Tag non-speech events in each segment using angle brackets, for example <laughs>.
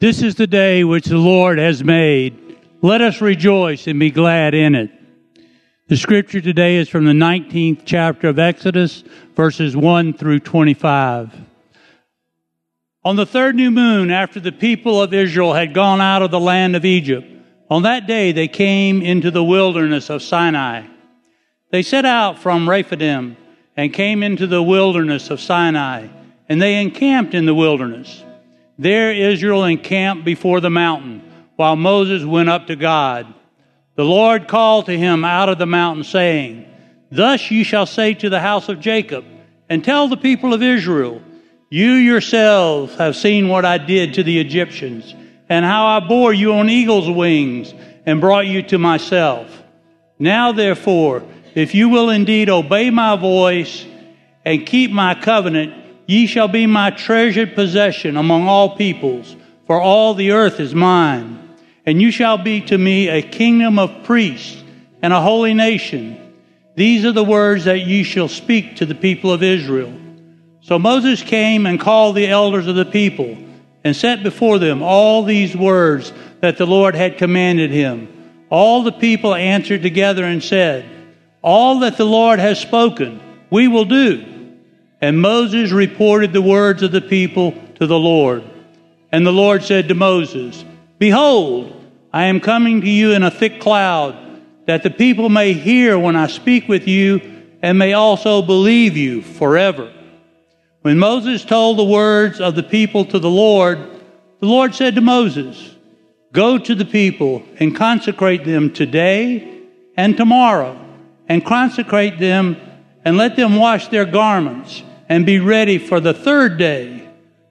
This is the day which the Lord has made. Let us rejoice and be glad in it. The scripture today is from the 19th chapter of Exodus, verses 1 through 25. On the third new moon, after the people of Israel had gone out of the land of Egypt, on that day they came into the wilderness of Sinai. They set out from Rephidim and came into the wilderness of Sinai, and they encamped in the wilderness. There Israel encamped before the mountain, while Moses went up to God. The Lord called to him out of the mountain, saying, Thus you shall say to the house of Jacob, and tell the people of Israel, You yourselves have seen what I did to the Egyptians, and how I bore you on eagle's wings, and brought you to myself. Now therefore, if you will indeed obey my voice, and keep my covenant, Ye shall be my treasured possession among all peoples, for all the earth is mine. And you shall be to me a kingdom of priests and a holy nation. These are the words that ye shall speak to the people of Israel. So Moses came and called the elders of the people, and set before them all these words that the Lord had commanded him. All the people answered together and said, All that the Lord has spoken, we will do. And Moses reported the words of the people to the Lord. And the Lord said to Moses, Behold, I am coming to you in a thick cloud, that the people may hear when I speak with you, and may also believe you forever. When Moses told the words of the people to the Lord, the Lord said to Moses, Go to the people and consecrate them today and tomorrow, and consecrate them and let them wash their garments and be ready for the third day.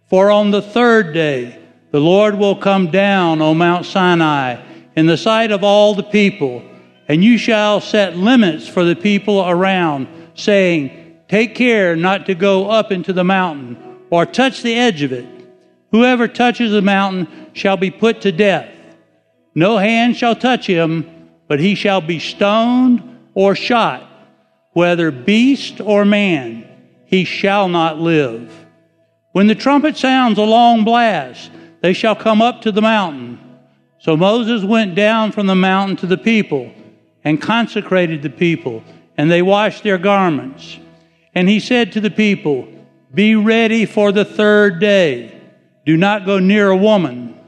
For on the third day, the Lord will come down on Mount Sinai in the sight of all the people, and you shall set limits for the people around, saying, Take care not to go up into the mountain or touch the edge of it. Whoever touches the mountain shall be put to death. No hand shall touch him, but he shall be stoned or shot, whether beast or man he shall not live. When the trumpet sounds a long blast, they shall come up to the mountain. So Moses went down from the mountain to the people and consecrated the people, and they washed their garments. And he said to the people, Be ready for the third day. Do not go near a woman.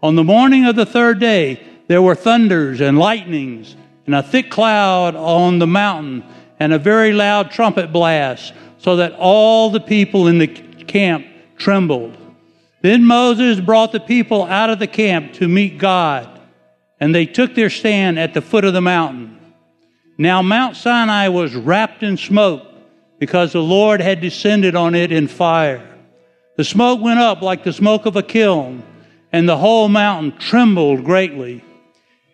On the morning of the third day, there were thunders and lightnings, and a thick cloud on the mountain, and a very loud trumpet blast so that all the people in the camp trembled. Then Moses brought the people out of the camp to meet God, and they took their stand at the foot of the mountain. Now Mount Sinai was wrapped in smoke because the Lord had descended on it in fire. The smoke went up like the smoke of a kiln, and the whole mountain trembled greatly.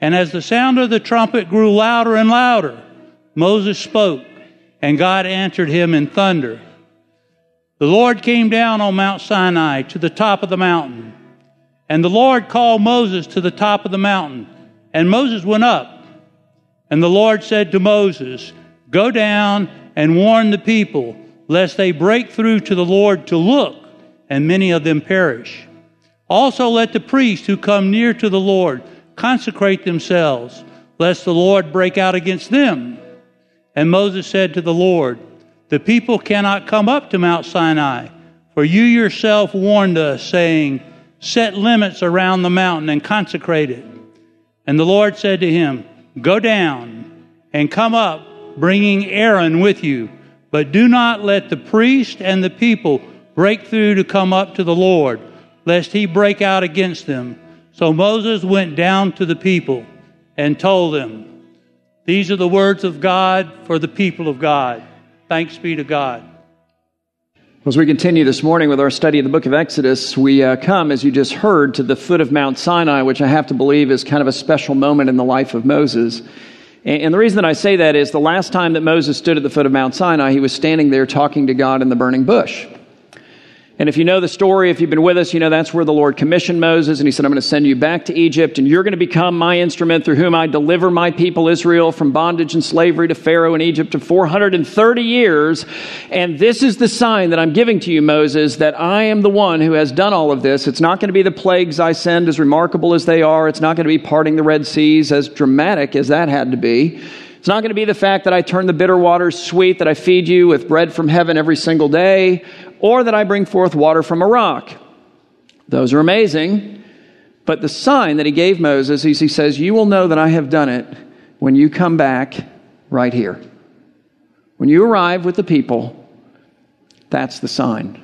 And as the sound of the trumpet grew louder and louder, Moses spoke and God answered him in thunder. The Lord came down on Mount Sinai to the top of the mountain, and the Lord called Moses to the top of the mountain, and Moses went up. And the Lord said to Moses, Go down and warn the people, lest they break through to the Lord to look, and many of them perish. Also let the priests who come near to the Lord consecrate themselves, lest the Lord break out against them. And Moses said to the Lord, The people cannot come up to Mount Sinai, for you yourself warned us, saying, Set limits around the mountain and consecrate it. And the Lord said to him, Go down and come up, bringing Aaron with you, but do not let the priest and the people break through to come up to the Lord, lest he break out against them. So Moses went down to the people and told them, these are the words of God for the people of God. Thanks be to God. As we continue this morning with our study of the book of Exodus, we uh, come, as you just heard, to the foot of Mount Sinai, which I have to believe is kind of a special moment in the life of Moses. And, and the reason that I say that is the last time that Moses stood at the foot of Mount Sinai, he was standing there talking to God in the burning bush. And if you know the story, if you've been with us, you know that's where the Lord commissioned Moses and he said, I'm going to send you back to Egypt and you're going to become my instrument through whom I deliver my people Israel from bondage and slavery to Pharaoh in Egypt for 430 years. And this is the sign that I'm giving to you, Moses, that I am the one who has done all of this. It's not going to be the plagues I send, as remarkable as they are. It's not going to be parting the Red Seas, as dramatic as that had to be. It's not going to be the fact that I turn the bitter waters sweet, that I feed you with bread from heaven every single day, or that I bring forth water from a rock. Those are amazing. But the sign that he gave Moses is he says, You will know that I have done it when you come back right here. When you arrive with the people, that's the sign.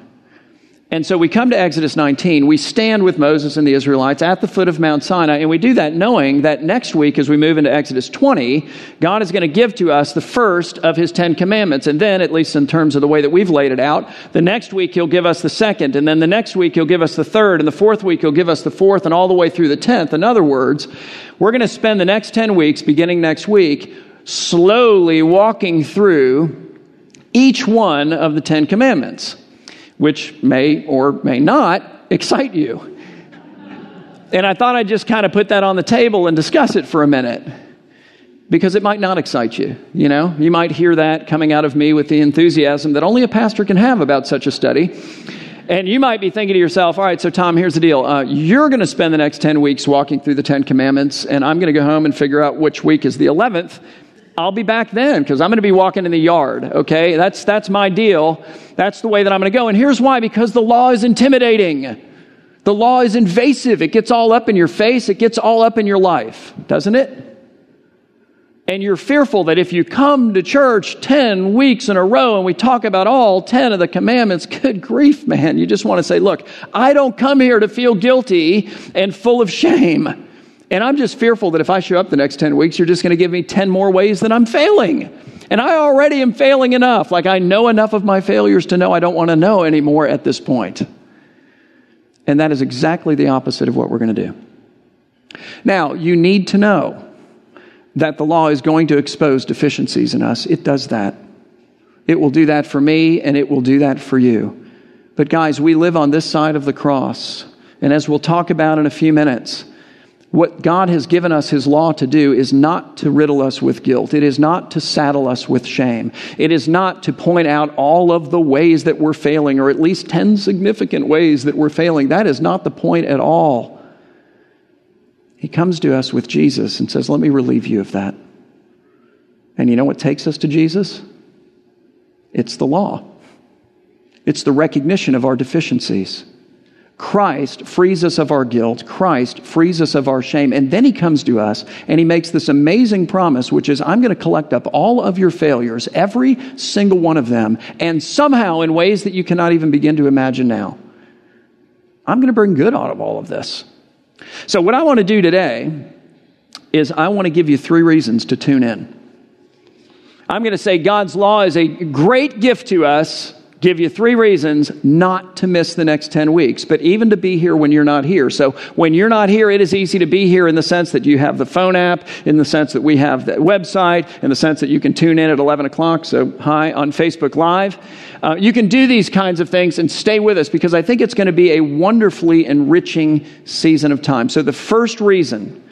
And so we come to Exodus 19. We stand with Moses and the Israelites at the foot of Mount Sinai, and we do that knowing that next week, as we move into Exodus 20, God is going to give to us the first of his Ten Commandments. And then, at least in terms of the way that we've laid it out, the next week he'll give us the second, and then the next week he'll give us the third, and the fourth week he'll give us the fourth, and all the way through the tenth. In other words, we're going to spend the next 10 weeks, beginning next week, slowly walking through each one of the Ten Commandments which may or may not excite you. And I thought I'd just kind of put that on the table and discuss it for a minute because it might not excite you. You know, you might hear that coming out of me with the enthusiasm that only a pastor can have about such a study. And you might be thinking to yourself, all right, so Tom, here's the deal. Uh, you're going to spend the next 10 weeks walking through the 10 commandments, and I'm going to go home and figure out which week is the 11th. I'll be back then because I'm going to be walking in the yard, okay? That's, that's my deal. That's the way that I'm going to go. And here's why because the law is intimidating. The law is invasive. It gets all up in your face, it gets all up in your life, doesn't it? And you're fearful that if you come to church 10 weeks in a row and we talk about all 10 of the commandments, good grief, man, you just want to say, look, I don't come here to feel guilty and full of shame. And I'm just fearful that if I show up the next 10 weeks, you're just going to give me 10 more ways that I'm failing. And I already am failing enough. Like I know enough of my failures to know I don't want to know anymore at this point. And that is exactly the opposite of what we're going to do. Now, you need to know that the law is going to expose deficiencies in us. It does that. It will do that for me, and it will do that for you. But, guys, we live on this side of the cross. And as we'll talk about in a few minutes, what God has given us His law to do is not to riddle us with guilt. It is not to saddle us with shame. It is not to point out all of the ways that we're failing, or at least 10 significant ways that we're failing. That is not the point at all. He comes to us with Jesus and says, Let me relieve you of that. And you know what takes us to Jesus? It's the law, it's the recognition of our deficiencies. Christ frees us of our guilt. Christ frees us of our shame. And then he comes to us and he makes this amazing promise, which is I'm going to collect up all of your failures, every single one of them, and somehow in ways that you cannot even begin to imagine now. I'm going to bring good out of all of this. So, what I want to do today is I want to give you three reasons to tune in. I'm going to say God's law is a great gift to us give you three reasons not to miss the next 10 weeks, but even to be here when you're not here. So when you're not here, it is easy to be here in the sense that you have the phone app, in the sense that we have the website, in the sense that you can tune in at 11 o'clock. So hi on Facebook Live. Uh, you can do these kinds of things and stay with us because I think it's going to be a wonderfully enriching season of time. So the first reason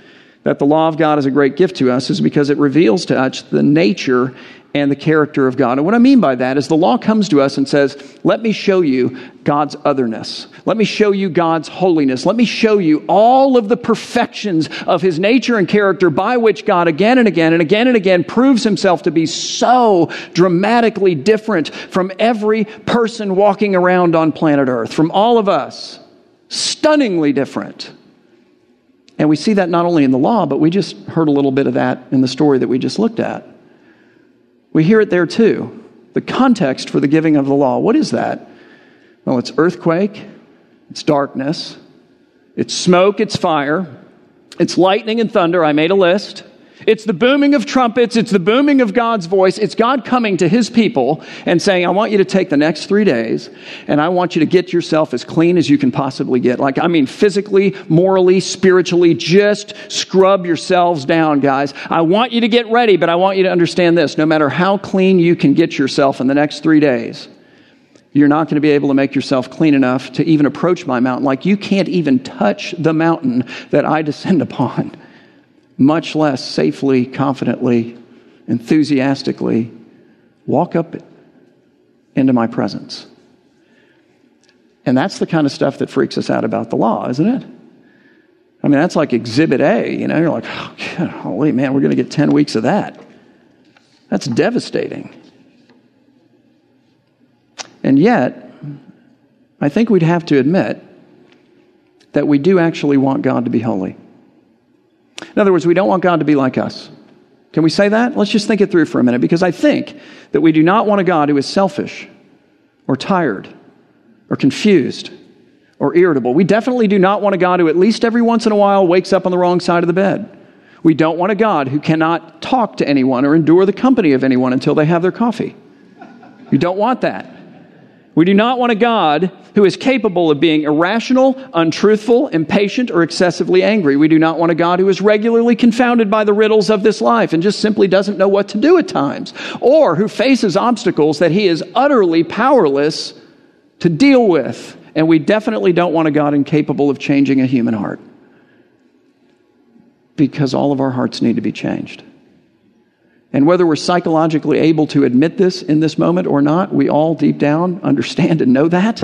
that the law of God is a great gift to us is because it reveals to us the nature and the character of God. And what I mean by that is the law comes to us and says, Let me show you God's otherness. Let me show you God's holiness. Let me show you all of the perfections of his nature and character by which God again and again and again and again proves himself to be so dramatically different from every person walking around on planet Earth, from all of us. Stunningly different. And we see that not only in the law, but we just heard a little bit of that in the story that we just looked at. We hear it there too. The context for the giving of the law. What is that? Well, it's earthquake, it's darkness, it's smoke, it's fire, it's lightning and thunder. I made a list. It's the booming of trumpets. It's the booming of God's voice. It's God coming to his people and saying, I want you to take the next three days and I want you to get yourself as clean as you can possibly get. Like, I mean, physically, morally, spiritually, just scrub yourselves down, guys. I want you to get ready, but I want you to understand this. No matter how clean you can get yourself in the next three days, You're not going to be able to make yourself clean enough to even approach my mountain. Like you can't even touch the mountain that I descend upon, much less safely, confidently, enthusiastically walk up into my presence. And that's the kind of stuff that freaks us out about the law, isn't it? I mean, that's like exhibit A. You know, you're like, oh, God, holy man, we're going to get 10 weeks of that. That's devastating. And yet, I think we'd have to admit that we do actually want God to be holy. In other words, we don't want God to be like us. Can we say that? Let's just think it through for a minute because I think that we do not want a God who is selfish or tired or confused or irritable. We definitely do not want a God who, at least every once in a while, wakes up on the wrong side of the bed. We don't want a God who cannot talk to anyone or endure the company of anyone until they have their coffee. You don't want that. We do not want a God who is capable of being irrational, untruthful, impatient, or excessively angry. We do not want a God who is regularly confounded by the riddles of this life and just simply doesn't know what to do at times, or who faces obstacles that he is utterly powerless to deal with. And we definitely don't want a God incapable of changing a human heart because all of our hearts need to be changed. And whether we're psychologically able to admit this in this moment or not, we all deep down understand and know that.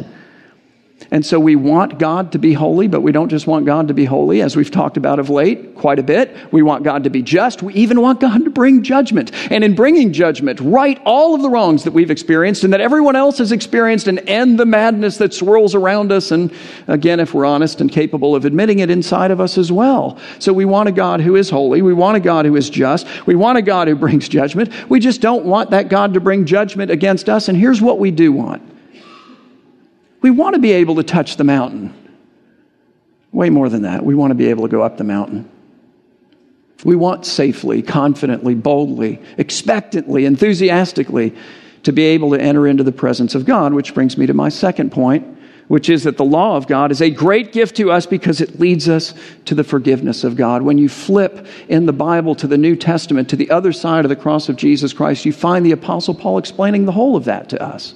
And so we want God to be holy, but we don't just want God to be holy, as we've talked about of late quite a bit. We want God to be just. We even want God to bring judgment. And in bringing judgment, right all of the wrongs that we've experienced and that everyone else has experienced and end the madness that swirls around us. And again, if we're honest and capable of admitting it inside of us as well. So we want a God who is holy. We want a God who is just. We want a God who brings judgment. We just don't want that God to bring judgment against us. And here's what we do want we want to be able to touch the mountain. Way more than that. We want to be able to go up the mountain. We want safely, confidently, boldly, expectantly, enthusiastically to be able to enter into the presence of God, which brings me to my second point, which is that the law of God is a great gift to us because it leads us to the forgiveness of God. When you flip in the Bible to the New Testament, to the other side of the cross of Jesus Christ, you find the Apostle Paul explaining the whole of that to us.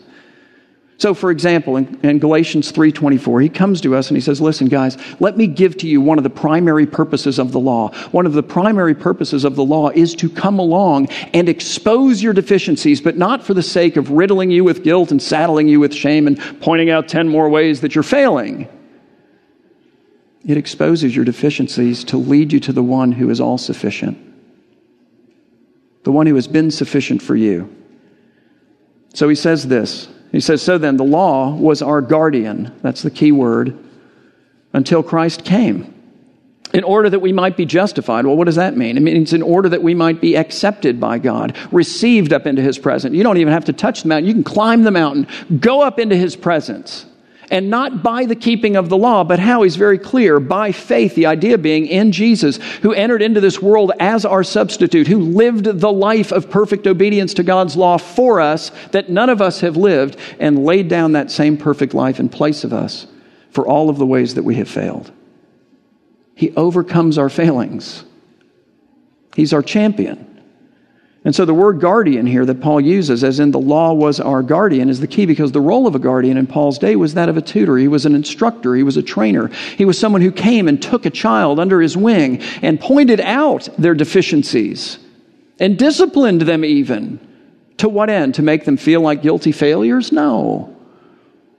So, for example, in, in Galatians 3.24, he comes to us and he says, listen, guys, let me give to you one of the primary purposes of the law. One of the primary purposes of the law is to come along and expose your deficiencies, but not for the sake of riddling you with guilt and saddling you with shame and pointing out 10 more ways that you're failing. It exposes your deficiencies to lead you to the one who is all sufficient, the one who has been sufficient for you. So he says this he says, So then, the law was our guardian. That's the key word. Until Christ came. In order that we might be justified. Well, what does that mean? It means in order that we might be accepted by God, received up into his presence. You don't even have to touch the mountain. You can climb the mountain, go up into his presence and not by the keeping of the law, but how he's very clear by faith, the idea being in Jesus, who entered into this world as our substitute, who lived the life of perfect obedience to God's law for us that none of us have lived, and laid down that same perfect life in place of us for all of the ways that we have failed. He overcomes our failings. He's our champion. And so the word guardian here that Paul uses, as in the law was our guardian, is the key because the role of a guardian in Paul's day was that of a tutor. He was an instructor, he was a trainer. He was someone who came and took a child under his wing and pointed out their deficiencies and disciplined them even. To what end? To make them feel like guilty failures? No.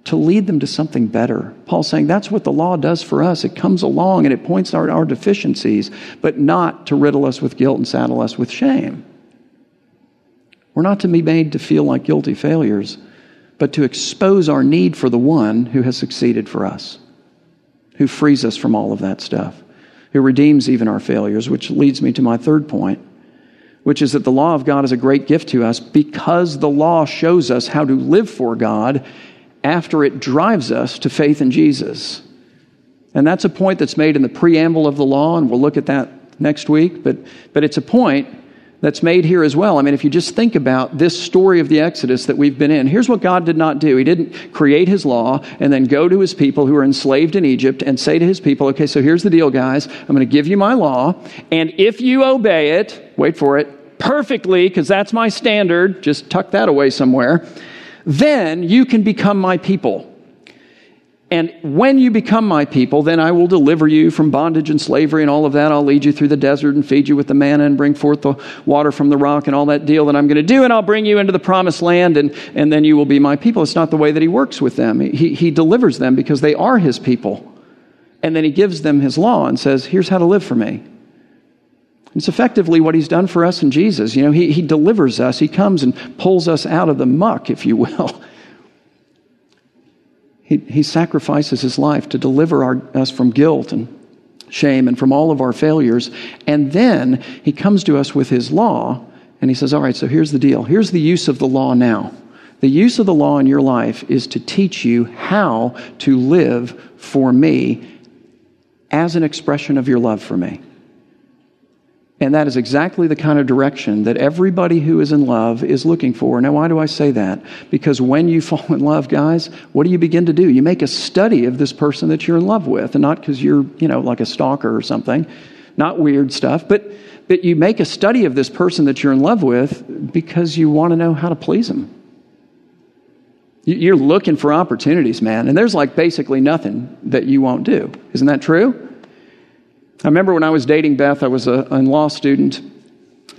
To lead them to something better. Paul's saying that's what the law does for us. It comes along and it points out our deficiencies, but not to riddle us with guilt and saddle us with shame. We're not to be made to feel like guilty failures, but to expose our need for the one who has succeeded for us, who frees us from all of that stuff, who redeems even our failures, which leads me to my third point, which is that the law of God is a great gift to us because the law shows us how to live for God after it drives us to faith in Jesus. And that's a point that's made in the preamble of the law, and we'll look at that next week, but, but it's a point that's made here as well. I mean, if you just think about this story of the Exodus that we've been in, here's what God did not do. He didn't create his law and then go to his people who are enslaved in Egypt and say to his people, okay, so here's the deal, guys. I'm going to give you my law, and if you obey it, wait for it, perfectly, because that's my standard, just tuck that away somewhere, then you can become my people. And when you become my people, then I will deliver you from bondage and slavery and all of that. I'll lead you through the desert and feed you with the manna and bring forth the water from the rock and all that deal that I'm going to do. And I'll bring you into the promised land and, and then you will be my people. It's not the way that he works with them. He, he delivers them because they are his people. And then he gives them his law and says, here's how to live for me. It's effectively what he's done for us in Jesus. You know, he, he delivers us. He comes and pulls us out of the muck, if you will. He, sacrifices his life to deliver our, us from guilt and shame and from all of our failures. And then he comes to us with his law and he says, All right, so here's the deal. Here's the use of the law now. The use of the law in your life is to teach you how to live for me as an expression of your love for me. And that is exactly the kind of direction that everybody who is in love is looking for. Now, why do I say that? Because when you <laughs> fall in love, guys, what do you begin to do? You make a study of this person that you're in love with, and not because you're, you know, like a stalker or something, not weird stuff, but, but you make a study of this person that you're in love with because you want to know how to please them. You're looking for opportunities, man, and there's like basically nothing that you won't do. Isn't that true? I remember when I was dating Beth, I was a, a law student,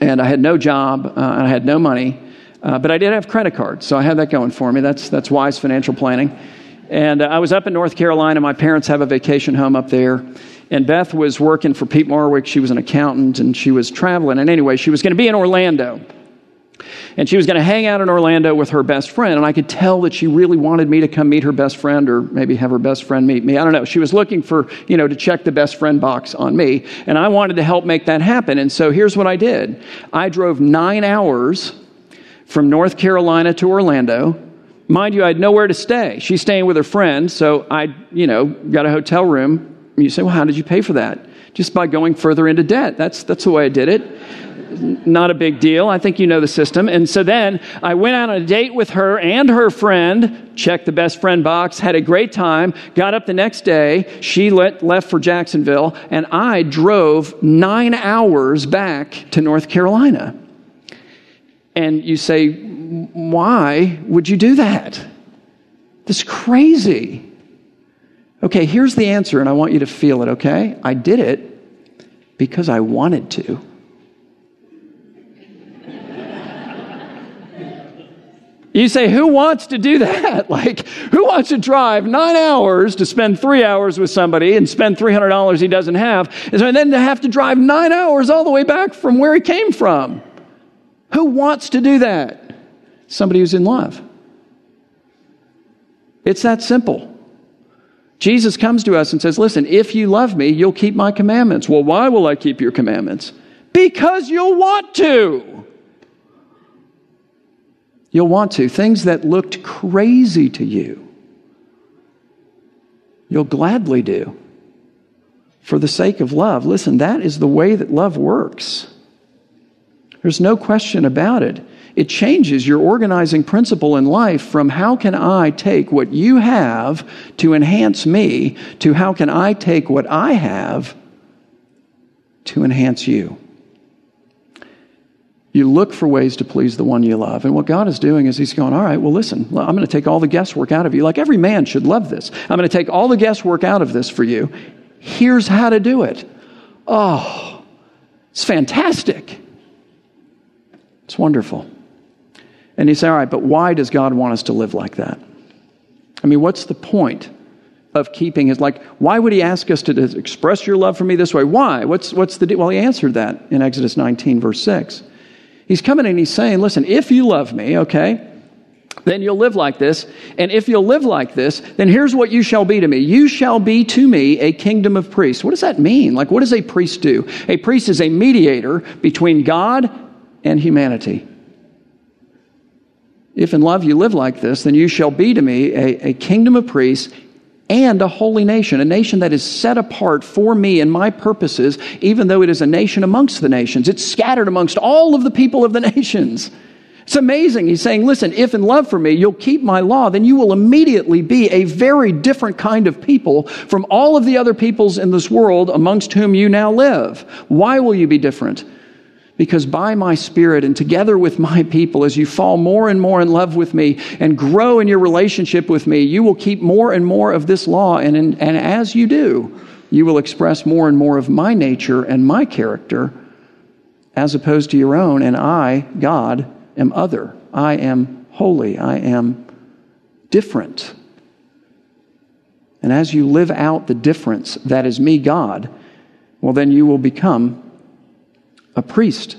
and I had no job, uh, and I had no money, uh, but I did have credit cards, so I had that going for me. That's, that's wise financial planning. And uh, I was up in North Carolina. My parents have a vacation home up there. And Beth was working for Peat Marwick. She was an accountant, and she was traveling. And anyway, she was going to be in Orlando. And she was going to hang out in Orlando with her best friend. And I could tell that she really wanted me to come meet her best friend or maybe have her best friend meet me. I don't know. She was looking for, you know, to check the best friend box on me. And I wanted to help make that happen. And so here's what I did I drove nine hours from North Carolina to Orlando. Mind you, I had nowhere to stay. She's staying with her friend. So I, you know, got a hotel room. You say, well, how did you pay for that? Just by going further into debt. That's, that's the way I did it not a big deal. I think you know the system. And so then I went out on a date with her and her friend, checked the best friend box, had a great time, got up the next day. She let, left for Jacksonville, and I drove nine hours back to North Carolina. And you say, why would you do that? That's crazy. Okay, here's the answer, and I want you to feel it, okay? I did it because I wanted to. You say, who wants to do that? <laughs> Like, who wants to drive nine hours to spend three hours with somebody and spend $300 he doesn't have, and then to have to drive nine hours all the way back from where he came from? Who wants to do that? Somebody who's in love. It's that simple. Jesus comes to us and says, Listen, if you love me, you'll keep my commandments. Well, why will I keep your commandments? Because you'll want to. You'll want to. Things that looked crazy to you, you'll gladly do for the sake of love. Listen, that is the way that love works. There's no question about it. It changes your organizing principle in life from how can I take what you have to enhance me to how can I take what I have to enhance you. You look for ways to please the one you love. And what God is doing is He's going, All right, well, listen, I'm going to take all the guesswork out of you. Like every man should love this. I'm going to take all the guesswork out of this for you. Here's how to do it. Oh, it's fantastic. It's wonderful. And you say, All right, but why does God want us to live like that? I mean, what's the point? of keeping his like why would he ask us to express your love for me this way why what's what's the well he answered that in exodus 19 verse 6 He's coming and he's saying, listen, if you love me, okay, then you'll live like this. And if you'll live like this, then here's what you shall be to me. You shall be to me a kingdom of priests. What does that mean? Like, what does a priest do? A priest is a mediator between God and humanity. If in love you live like this, then you shall be to me a, a kingdom of priests and a holy nation, a nation that is set apart for me and my purposes, even though it is a nation amongst the nations. It's scattered amongst all of the people of the <laughs> nations. It's amazing. He's saying, listen, if in love for me you'll keep my law, then you will immediately be a very different kind of people from all of the other peoples in this world amongst whom you now live. Why will you be different? Because by my Spirit and together with my people, as you fall more and more in love with me and grow in your relationship with me, you will keep more and more of this law. And, in, and as you do, you will express more and more of my nature and my character as opposed to your own. And I, God, am other. I am holy. I am different. And as you live out the difference that is me, God, well, then you will become a priest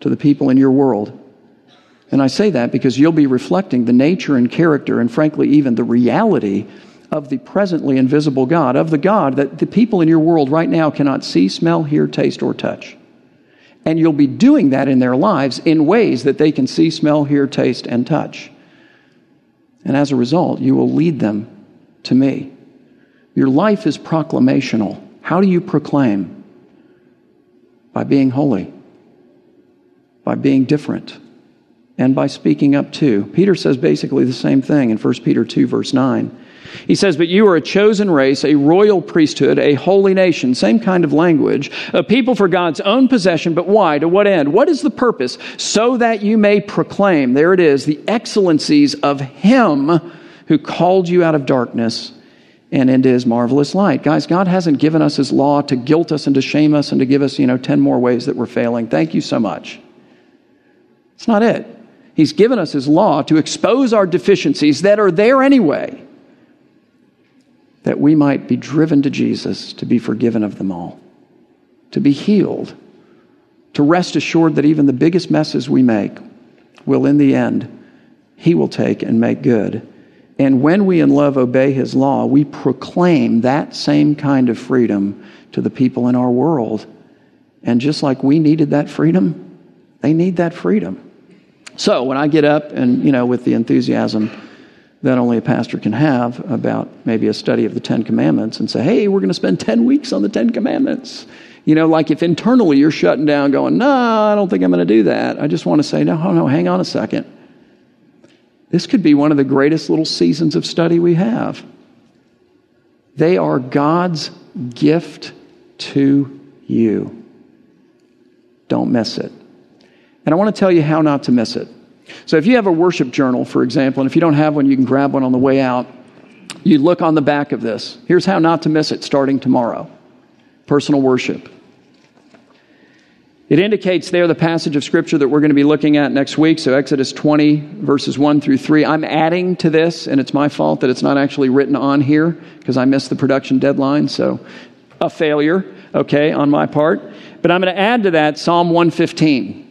to the people in your world. And I say that because you'll be reflecting the nature and character, and frankly, even the reality of the presently invisible God, of the God that the people in your world right now cannot see, smell, hear, taste, or touch. And you'll be doing that in their lives in ways that they can see, smell, hear, taste, and touch. And as a result, you will lead them to me. Your life is proclamational. How do you proclaim? By being holy, by being different, and by speaking up too. Peter says basically the same thing in 1 Peter 2, verse 9. He says, But you are a chosen race, a royal priesthood, a holy nation, same kind of language, a people for God's own possession, but why? To what end? What is the purpose? So that you may proclaim, there it is, the excellencies of Him who called you out of darkness and into his marvelous light. Guys, God hasn't given us his law to guilt us and to shame us and to give us, you know, 10 more ways that we're failing. Thank you so much. It's not it. He's given us his law to expose our deficiencies that are there anyway, that we might be driven to Jesus to be forgiven of them all, to be healed, to rest assured that even the biggest messes we make will, in the end, he will take and make good and when we in love obey his law, we proclaim that same kind of freedom to the people in our world. And just like we needed that freedom, they need that freedom. So when I get up and, you know, with the enthusiasm that only a pastor can have about maybe a study of the Ten Commandments and say, hey, we're going to spend 10 weeks on the Ten Commandments. You know, like if internally you're shutting down going, no, I don't think I'm going to do that. I just want to say, no, no, hang on a second. This could be one of the greatest little seasons of study we have. They are God's gift to you. Don't miss it. And I want to tell you how not to miss it. So, if you have a worship journal, for example, and if you don't have one, you can grab one on the way out. You look on the back of this. Here's how not to miss it starting tomorrow personal worship. It indicates there the passage of Scripture that we're going to be looking at next week. So, Exodus 20, verses 1 through 3. I'm adding to this, and it's my fault that it's not actually written on here because I missed the production deadline. So, a failure, okay, on my part. But I'm going to add to that Psalm 115.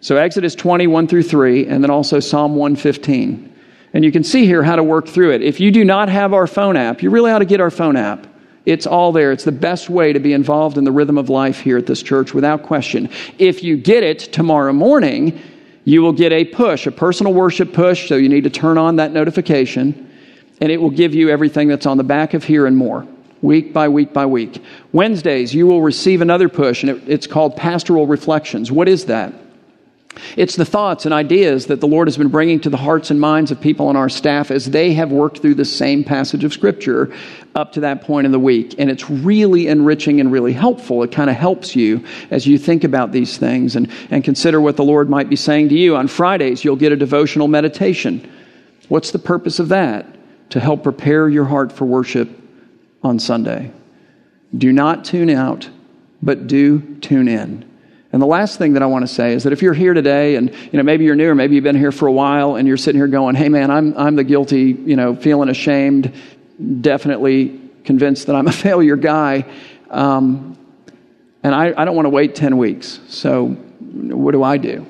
So, Exodus 20, 1 through 3, and then also Psalm 115. And you can see here how to work through it. If you do not have our phone app, you really ought to get our phone app. It's all there. It's the best way to be involved in the rhythm of life here at this church without question. If you get it tomorrow morning, you will get a push, a personal worship push, so you need to turn on that notification, and it will give you everything that's on the back of here and more, week by week by week. Wednesdays, you will receive another push, and it, it's called Pastoral Reflections. What is that? It's the thoughts and ideas that the Lord has been bringing to the hearts and minds of people on our staff as they have worked through the same passage of Scripture up to that point in the week. And it's really enriching and really helpful. It kind of helps you as you think about these things and, and consider what the Lord might be saying to you. On Fridays, you'll get a devotional meditation. What's the purpose of that? To help prepare your heart for worship on Sunday. Do not tune out, but do tune in. And the last thing that I want to say is that if you're here today and you know maybe you're new or maybe you've been here for a while and you're sitting here going, "Hey man, I'm I'm the guilty, you know, feeling ashamed, definitely convinced that I'm a <laughs> failure guy." Um, and I, I don't want to wait 10 weeks. So what do I do?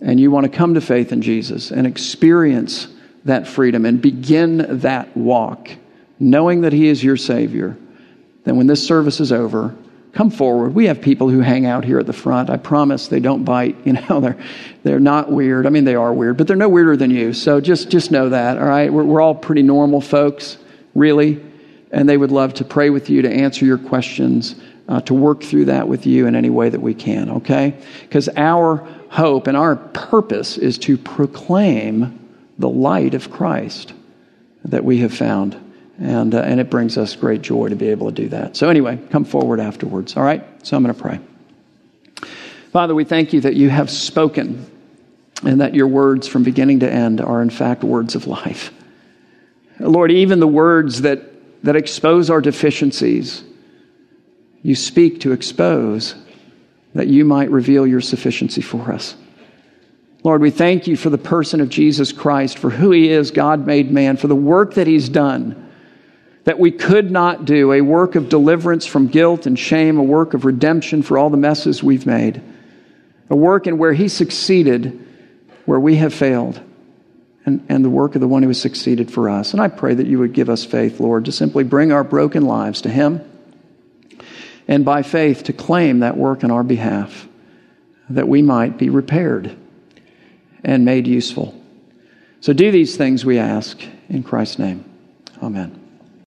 And you want to come to faith in Jesus and experience that freedom and begin that walk, knowing that He is your Savior. Then when this service is over, come forward. We have people who hang out here at the front. I promise they don't bite. You know, <laughs> they're, they're not weird. I mean, they are weird, but they're no weirder than you. So just, just know that, all right? We're, we're all pretty normal folks, really. And they would love to pray with you, to answer your questions, uh, to work through that with you in any way that we can, okay? Because our hope and our purpose is to proclaim the light of Christ that we have found and, uh, and it brings us great joy to be able to do that. So, anyway, come forward afterwards. All right? So, I'm going to pray. Father, we thank you that you have spoken and that your words from beginning to end are, in fact, words of life. Lord, even the words that, that expose our deficiencies, you speak to expose that you might reveal your sufficiency for us. Lord, we thank you for the person of Jesus Christ, for who he is, God made man, for the work that he's done that we could not do, a work of deliverance from guilt and shame, a work of redemption for all the messes we've made, a work in where he succeeded where we have failed, and, and the work of the one who has succeeded for us. And I pray that you would give us faith, Lord, to simply bring our broken lives to him and by faith to claim that work on our behalf, that we might be repaired and made useful. So do these things, we ask, in Christ's name. Amen.